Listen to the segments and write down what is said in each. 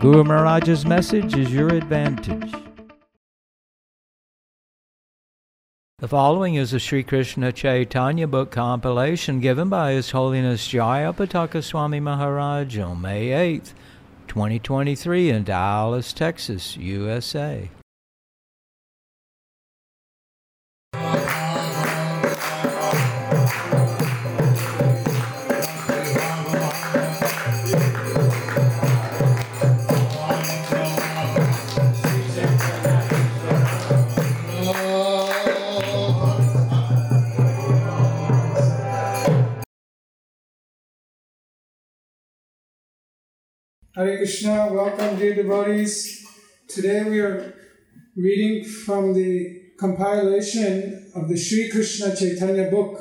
Guru Maharaj's message is your advantage. The following is a Sri Krishna Chaitanya book compilation given by His Holiness Jayapataka Swami Maharaj on May 8, 2023 in Dallas, Texas, USA. Hare Krishna, welcome dear devotees. Today we are reading from the compilation of the Sri Krishna Chaitanya book.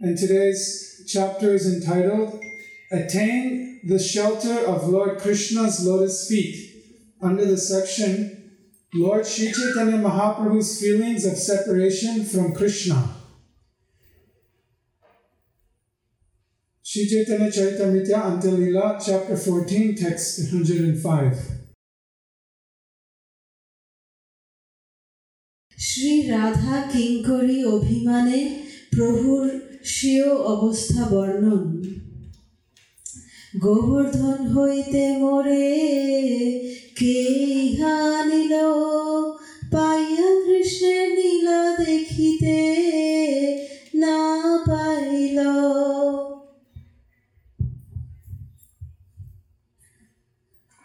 And today's chapter is entitled Attain the Shelter of Lord Krishna's Lotus Feet, under the section Lord Sri Chaitanya Mahaprabhu's Feelings of Separation from Krishna. Sri Chaitanya Charitamrita Antilila, chapter 14, text 105. Shri Radha কিঙ্করী অভিমানে প্রভুর স্বীয় অবস্থা বর্ণন গোবর্ধন হইতে মোরে কে ইহা নিল পাইয়া কৃষ্ণের নীলা দেখিতে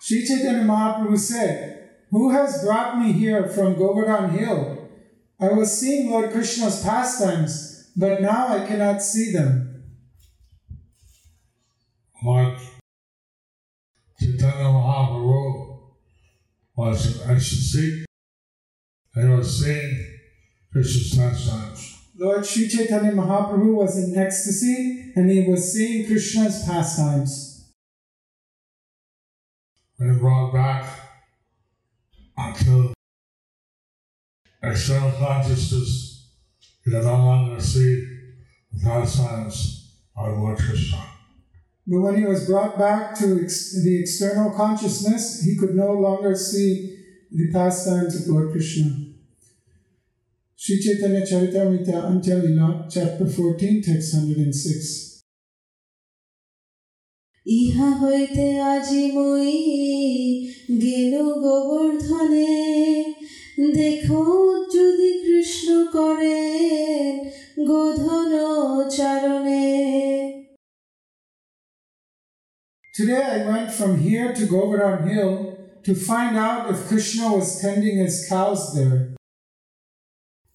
Sri Chaitanya Mahaprabhu said, Who has brought me here from Govardhan Hill? I was seeing Lord Krishna's pastimes, but now I cannot see them. Lord Chaitanya Mahaprabhu was ecstasy. He was seeing Krishna's pastimes. Lord Sri Chaitanya Mahaprabhu was in ecstasy and he was seeing Krishna's pastimes. When he brought back until external consciousness, he could no longer see the pastimes of Lord Krishna. But when he was brought back to ex- the external consciousness, he could no longer see the pastimes of Lord Krishna. Sri Chaitanya Charitamrita Antyalila, chapter 14, text 106. ইহা হইতে আজি মই গেল গোবর্ধনে দেখো যদি কৃষ্ণ করেন গোধন চারণে Today I went from here to Govardhan Hill to find out if Krishna was tending his cows there.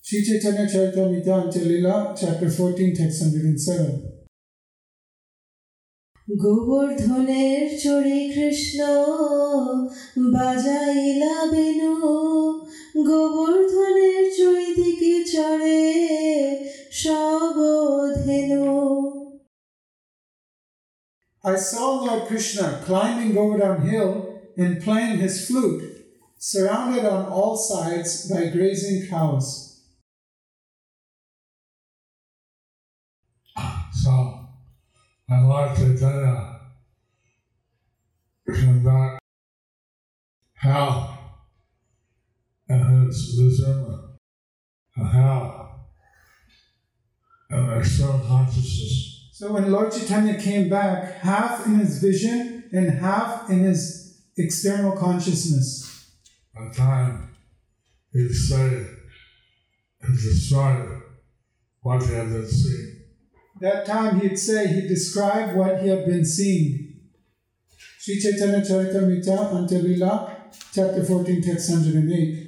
Sri Chaitanya Charitamrita Antyalila, chapter 14, text 107. গোবর্ধনের চড়ে কৃষ্ণ বাজাইলা বেনু গোবর্ধনের চৈদিকে চড়ে সব ধেনু I saw Lord Krishna climbing Govardhan Hill and playing his flute, surrounded on all sides by grazing cows. So, Lord Chaitanya came back, how? In his discernment, and how? In external consciousness, So when Lord Chaitanya came back, half in his vision and half in his external consciousness, at time he say and describe what he had seeing. That time he'd say he described what he had been seeing. Sri Chaitanya Charitamrita chapter 14, text 108.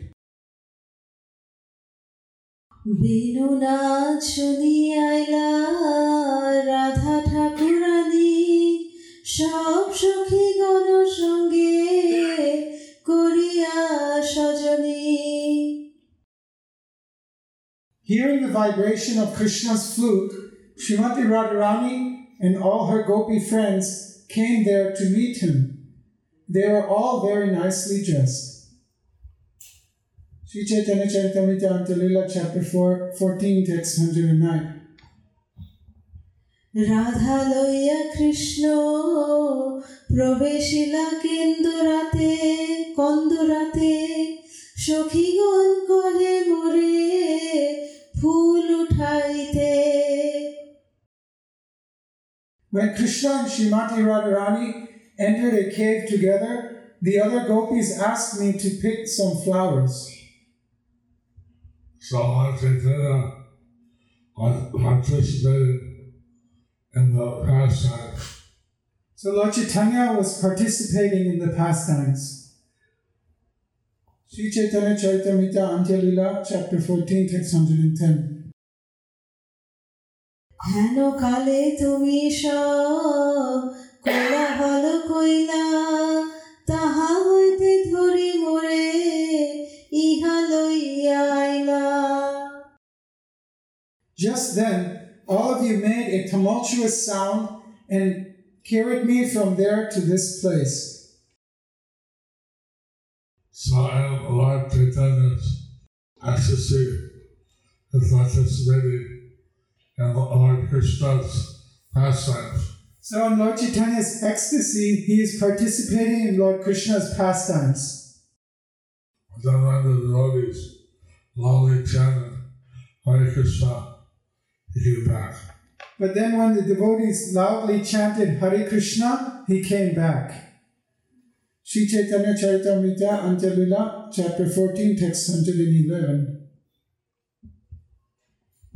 Benu নাচ শুনিয়াইলা রাধা ঠাকুরানি সব সখী গণ সঙ্গে করিয়া Hearing the vibration of Krishna's flute, Shrimati Radharani and all her gopi friends came there to meet him. They were all very nicely dressed. Sri Chaitanya Charitamrita Antyalila, chapter 4, 14, text 109. রাধালইয়া Krishna প্রবেশিলা কেন্দুরাতে কন্দুরাতে সখীগণ ফুল উঠাইতে when Krishna and Srimati Radharani entered a cave together, the other gopis asked me to pick some flowers. So Chaitanya was participating in the pastime. So Lord Chaitanya was participating in the pastimes. Sri Chaitanya Charitamrita Antyalila, chapter 14, text 110. হেন কালে তুমি সব কোলাহল কইলা তাহা হইতে ধরি মোরে ইহা লইয়া আইলা Just then, all of you made a tumultuous sound and carried me from there to this place. So in Lord Chaitanya's ecstasy is participating in Lord Krishna's pastimes. So in Lord Chaitanya's ecstasy, he is participating in Lord Krishna's pastimes. Then when the devotees loudly chanted Hare Krishna, he came back. But then when the devotees loudly chanted Hare Krishna, he came back. Sri Chaitanya Charitamrita chapter 14, text 111.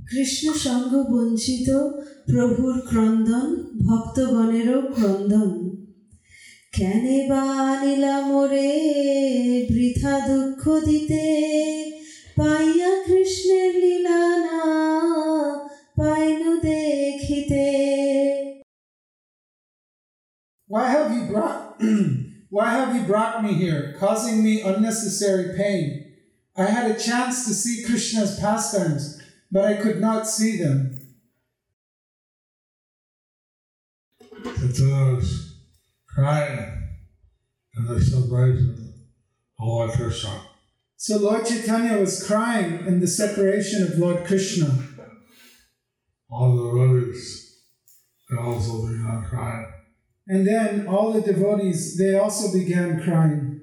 Krishna সঙ্গ বঞ্চিত প্রভুর ক্রন্দন ভক্তগণেরও ক্রন্দন কেনে বা আনিলা মোরে বৃথা দুঃখ দিতে পাইয়া কৃষ্ণের লীলা না পাইনু দেখিতে Why have you brought why have you brought me here, causing me unnecessary pain? I had a chance to see Krishna's pastimes, but I could not see them. Chaitanya was crying in the celebration of Lord Krishna. So Lord Chaitanya was crying in the separation of Lord Krishna. All the devotees they also began crying. And then all the devotees, they also began crying.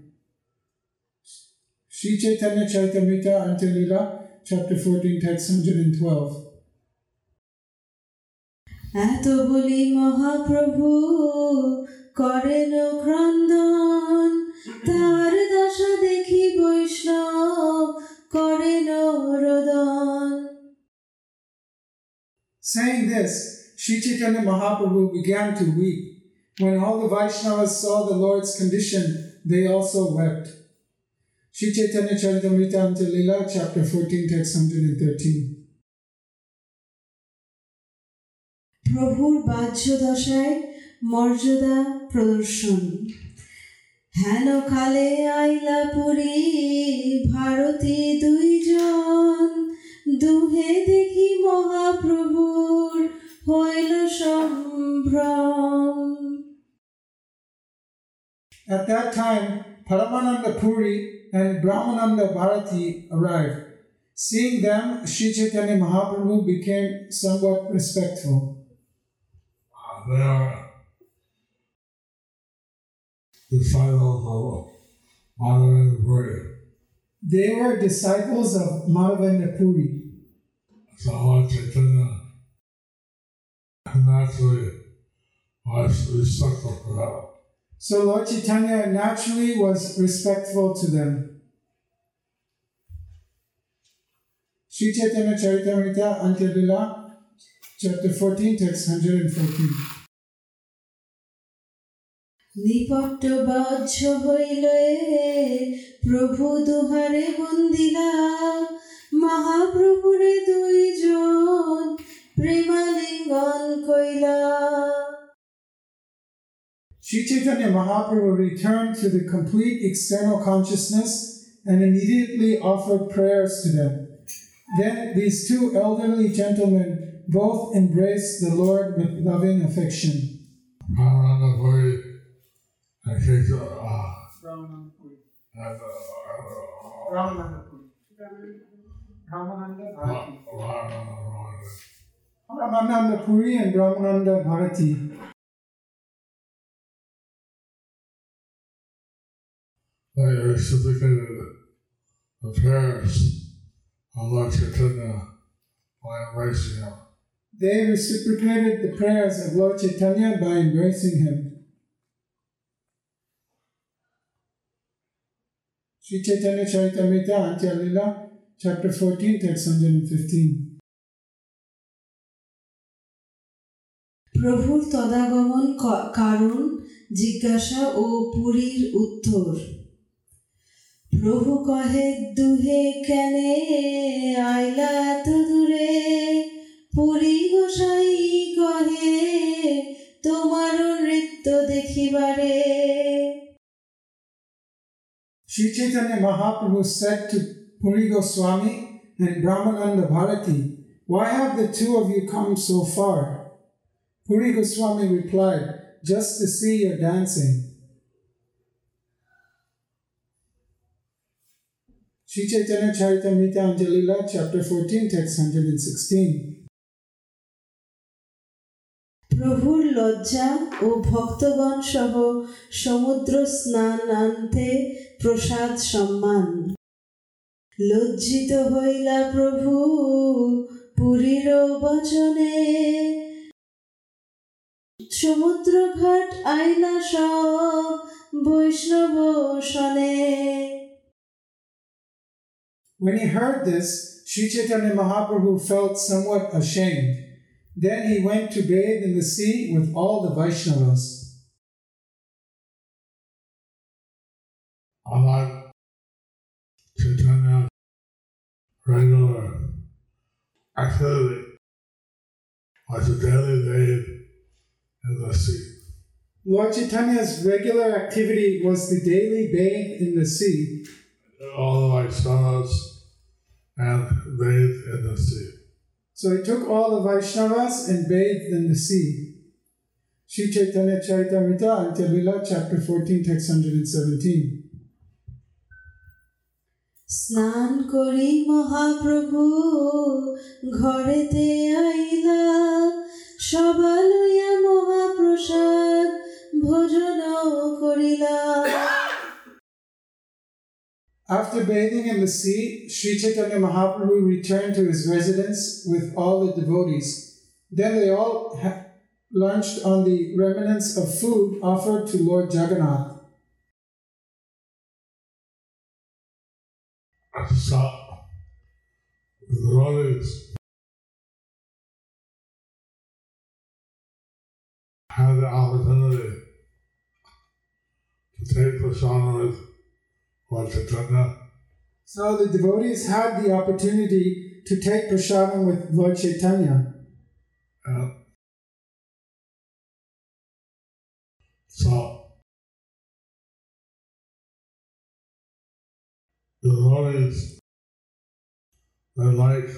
Sri Chaitanya Charitamrita Antyalila, chapter 14, text 112. এত বলি মহাপ্রভু করেন ক্রন্দন তার দশা দেখি বৈষ্ণব করেন রোদন Saying this, Sri Chaitanya Mahaprabhu began to weep. When all the Vaishnavas saw the Lord's condition, they also wept. Sri Chaitanya Charitamrita Antilila, chapter 14, text 113. প্রভুর বাহ্য দশায় মর্যাদা প্রদর্শন। হেন কালে আইলা পুরী ভারতী দুইজন। দুহে দেখি মহাপ্রভুর হইল সম্ভ্রম। At that time, Paramananda Puri and Brahmananda Bharati arrived. Seeing them, Sri Chaitanya Mahaprabhu became somewhat respectful. They are disciples of Madhavendra Puri. They were disciples of Madhavendra Puri. So Lord Chaitanya naturally was respectful for them. So Lord Chaitanya naturally was respectful to them. Sri Chaitanya Charitamrita Antyalila, chapter 14, text 114. নিপট্ট বাহ্য হইলে প্রভু দুহারে বন্দিলা মহাপ্রভুরে দুইজন প্রেমালিঙ্গন কইলা Sri Chaitanya Mahaprabhu returned to the complete external consciousness and immediately offered prayers to them. Then these two elderly gentlemen both embraced the Lord with loving affection. Ramananda Puri and Kesha, uh, and, uh, uh, Ramananda Ramananda Bharati. Ramananda, Ramananda Puri and Ramananda Bharati. they reciprocated the prayers of Lord Chaitanya by embracing him. They reciprocated the prayers of Lord Chaitanya by embracing him. Sri Chaitanya Charitamrita Antya Lila, chapter 14, text 115. প্রভুর তদাগমন ক- কারণ জিজ্ঞাসা ও পুরীর উত্তর প্রভু কহে দুহে কেনে আইলা এত দূরে পুরী গোসাই কহে তোমার নৃত্য দেখিবারে Sri Chaitanya Mahaprabhu said to Puri Goswami and Brahmananda Bharati, Why have the two of you come so far? Puri Goswami replied, Just to see your dancing. Sri Chaitanya Charitamrita Anjalila, chapter 14, text 116. প্রভুর লজ্জা ও ভক্তগণ সহ সমুদ্র স্নান আনতে প্রসাদ সম্মান। লজ্জিত হইলা প্রভু পুরীর বচনে। সমুদ্র ঘাট আইলা সব বৈষ্ণব শনে। When he heard this, Sri Chaitanya Mahaprabhu felt somewhat ashamed. Then he went to bathe in the sea with all the Vaishnavas. Unlike Chaitanya, regular activity was a daily bathe in the sea. Lord Chaitanya's regular activity was to daily bathe in the sea. All the Vaishnavas and bathed in the sea. So he took all the Vaishnavas and bathed in the sea. Sri Chaitanya Charitamrita Antya Lila, chapter 14, text 117. স্নান করি মহাপ্রভু ঘরেতে আইলা সবালয়া মহাপ্রসাদ ভোজন করিলা after bathing in the sea, Sri Chaitanya Mahaprabhu returned to his residence with all the devotees. Then they all ha- lunched on the remnants of food offered to Lord Jagannath. The the had the opportunity to take prasad with So the devotees had the opportunity to take prasadam with Lord Chaitanya. and so the devotees they like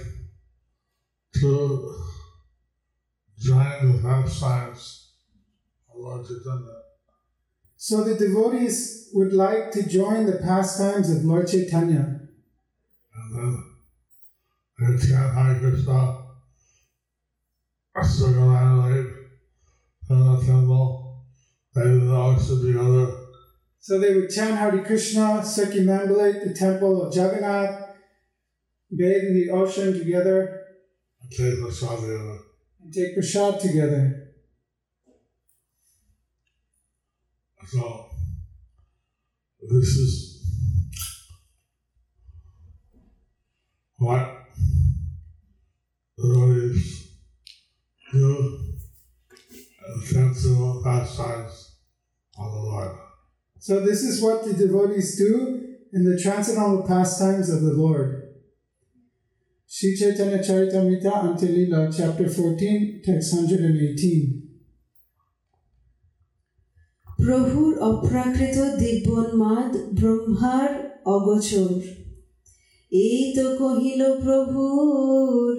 to join the pastimes of Lord Chaitanya. So the devotees would like to join the pastimes of Lord Chaitanya. And then they chant Hare Krishna, in the temple, they would also be other So they would chant Hare Krishna, circumambulate the temple of Jagannath, bathe in the ocean together, and take the together. and take prasad together. So this is what the devotees do in the sensual pastimes of the Lord. So this is what the devotees do in the transcendental pastimes of the Lord. Sri Chaitanya Charitamrita Antyalila, chapter 14, text 118. প্রভুর অপ্রাকৃত দিব্যোন্মাদ ব্রহ্মার অগোচর এই তো কহিল প্রভুর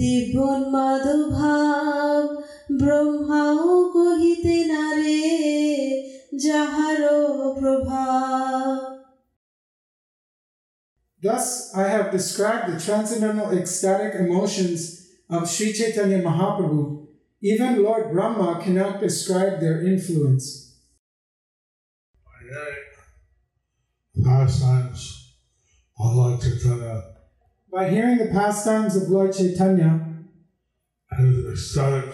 দিব্যন্মাদ ভাব ব্রহ্মাও কহিতে নারে যাহারো প্রভাব Thus, I have described the transcendental ecstatic emotions of Sri Chaitanya Mahaprabhu. Even Lord Brahma cannot describe their influence. Pastimes of Lord Chaitanya, By hearing the pastimes of Lord Chaitanya, his ecstatic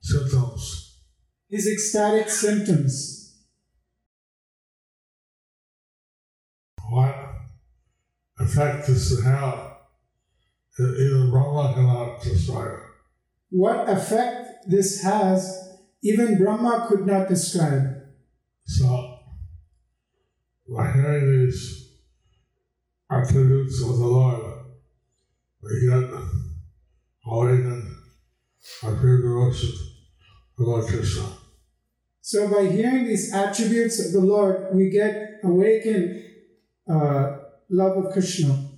symptoms, his ecstatic symptoms, what effect this have, even Brahma cannot describe. what effect this has, even Brahma could not describe. So, these attributes of the Lord, Lord Krishna. So, by hearing these attributes of the Lord, we get awakened uh, love of Krishna.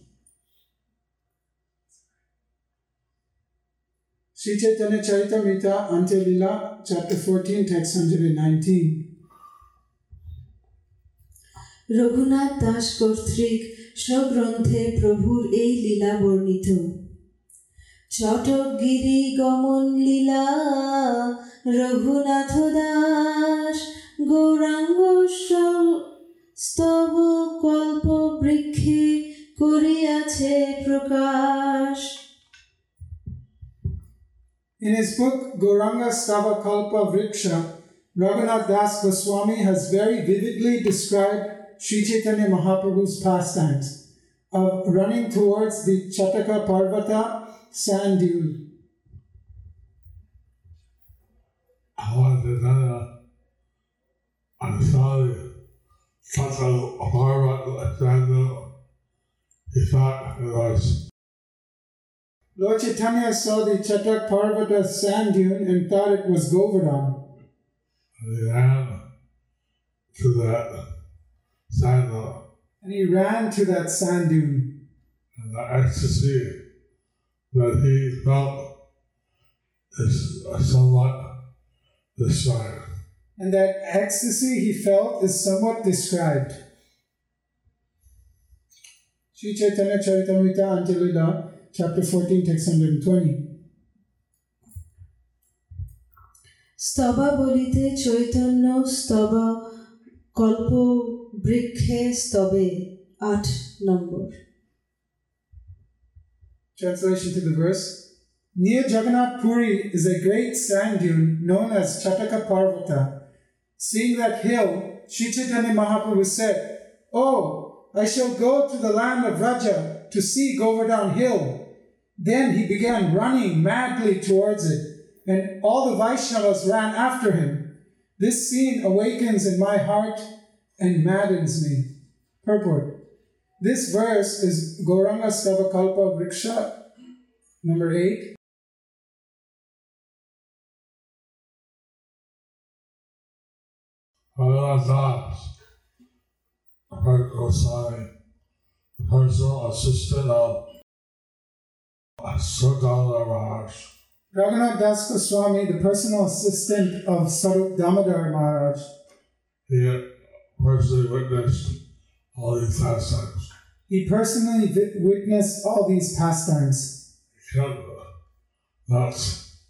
Sri Chaitanya Charitamrita Antya-lila, chapter 14, text 119. Raghunath Das কর্তৃক স্বগ্রন্থে প্রভুর এই লীলা বর্ণিত চটকগিরি গমন লীলা রঘুনাথ দাস গৌরাঙ্গ স্তব কল্প বৃক্ষে করিয়াছে প্রকাশ In his book Gauranga Stava Kalpa Vriksha, Raghunath Das Goswami has very vividly described Sri Chaitanya Mahaprabhu's pastimes of running towards the Chataka Parvata sand dune. Lord Chaitanya saw the Chatak Parvat Sandal, he thought it was Lord Chaitanya saw the Chatak Parvata sand dune and thought it was Govardhan. and he ran to that Sandra. And he ran to that sand dune. And the ecstasy that he felt is uh, somewhat described. And that ecstasy he felt is somewhat described. Sri Chaitanya Charitamrita Antyalila, chapter 14, text 120. স্তবা বলিতে চৈতন্য স্তব kalpo. বৃক্ষে স্তবে আট নম্বর Translation to the verse Near Jagannath Puri is a great sand dune known as Chataka Parvata. Seeing that hill, Sri Chaitanya Mahaprabhu said, Oh, I shall go to the land of Vraja to see Govardhan Hill. Then he began running madly towards it, and all the Vaishnavas ran after him. This scene awakens in my heart and maddens me. Purport. This verse is Gauranga Stavakalpa Vriksha, number 8. Bhagavan Das, Bhagavan Goswami, the personal assistant of Maharaj. Raghunath Das Goswami, the personal assistant of Sarup Damodar Maharaj, He personally witnessed all these pastimes. he personally vi- witnessed all these pastimes. He kept notes.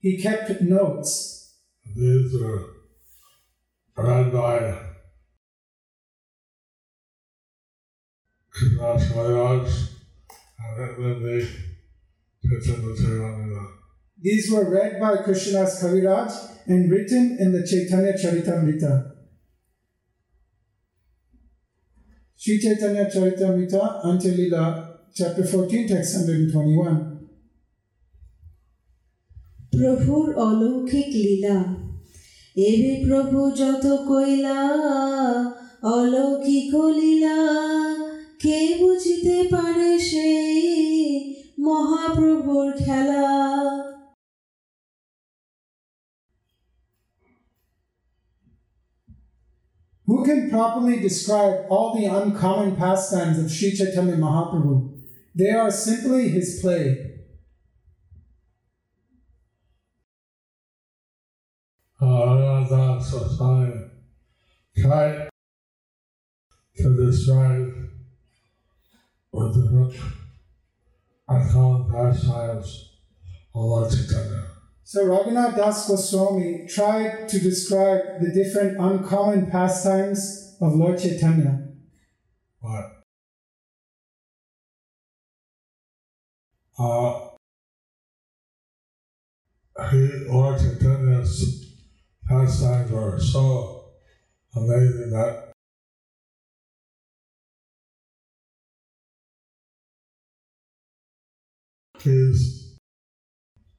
He kept notes. These are read by Krishna Maharaj and then they These were read by Krishnadas Kaviraj and written in the Chaitanya Charitamrita. Sri Chaitanya Charitamrita, Antilila, chapter 14, text 121. প্রভুর অলৌকিক লীলা এবে প্রভু যত কইলা অলৌকিক লীলা কে বুঝিতে পারে সেই মহাপ্রভুর খেলা Who can properly describe all the uncommon pastimes of Sri Chaitanya Mahaprabhu? They are simply his play. To describe with Chaitanya. So Raghunath Das Goswami tried to describe the different uncommon pastimes of Lord Chaitanya. But uh, he, Lord Chaitanya's pastimes are so amazing that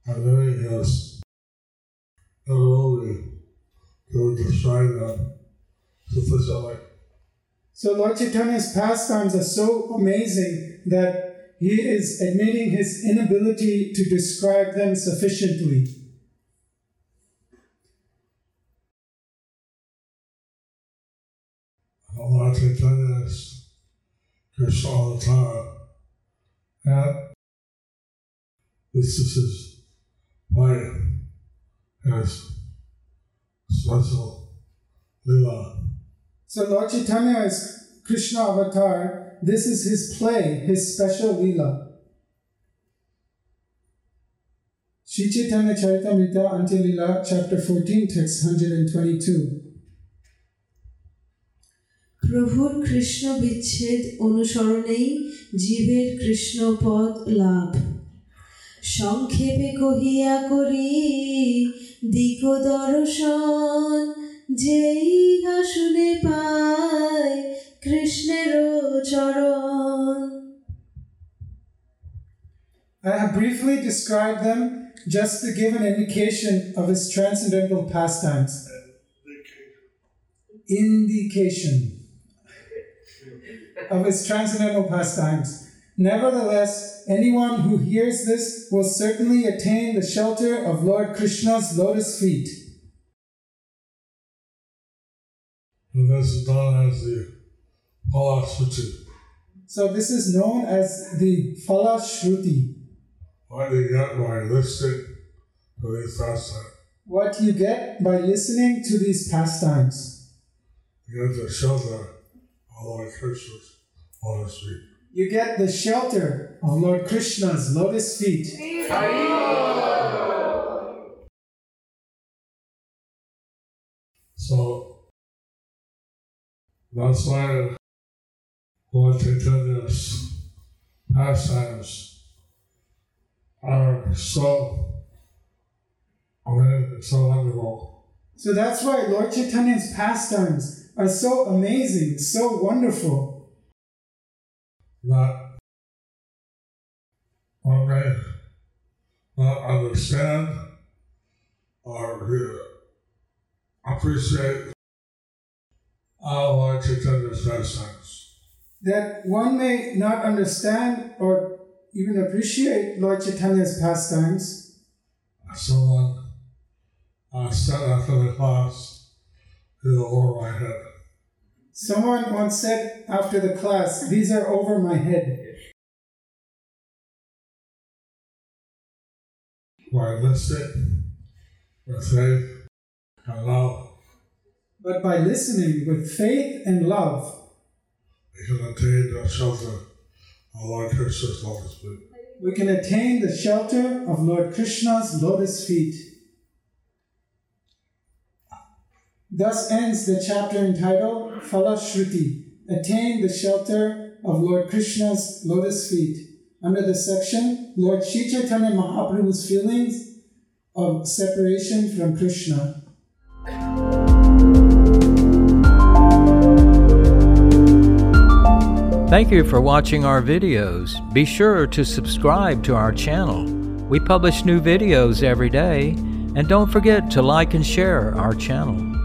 he's doing his ability to describe them sufficiently. So Lord Chaitanya's pastimes are so amazing that he is admitting his inability to describe them sufficiently. Lord Chaitanya is Krishna Avatar. And this is his way, his special lila. So Lord Chaitanya is Krishna avatar. This is his play, his special lila. Sri Chaitanya Charitamrita Antya-lila, chapter 14, text 122. প্রভুর কৃষ্ণ বিচ্ছেদ অনুসরণেই জীবের কৃষ্ণপদ লাভ সংক্ষেপে কহিয়া করি দিক দর্শন যেই হাসুনে পায় কৃষ্ণের চরণ I have briefly described them just to give an indication of his transcendental pastimes. Indication of his transcendental pastimes. Nevertheless, anyone who hears this will certainly attain the shelter of Lord Krishna's lotus feet. And this is known as the Phala Shruti. So, this is known as the Phala Shruti. What you get by listening to these pastimes. What you get by listening to these pastimes. You get the shelter of Lord Krishna's lotus feet. You get the shelter of Lord Krishna's lotus feet. So that's why Lord Chaitanya's pastimes are so amazing, so wonderful. So that's why Lord Chaitanya's pastimes are so amazing, so wonderful. That one may not understand or appreciate our Lord Chaitanya's pastimes. That one may not understand or even appreciate Lord Chaitanya's pastimes. Someone uh, said after the class, is over my head. Someone once said after the class, These are over my head. By listening with faith and love, But by listening with faith and love, we can attain the shelter of Lord Krishna's lotus feet. we can attain the shelter of Lord Krishna's lotus feet. Thus ends the chapter entitled Phala Shruti, Attain the Shelter of Lord Krishna's Lotus Feet, under the section Lord Sri Chaitanya Mahaprabhu's Feelings of Separation from Krishna. Thank you for watching our videos. Be sure to subscribe to our channel. We publish new videos every day, and don't forget to like and share our channel.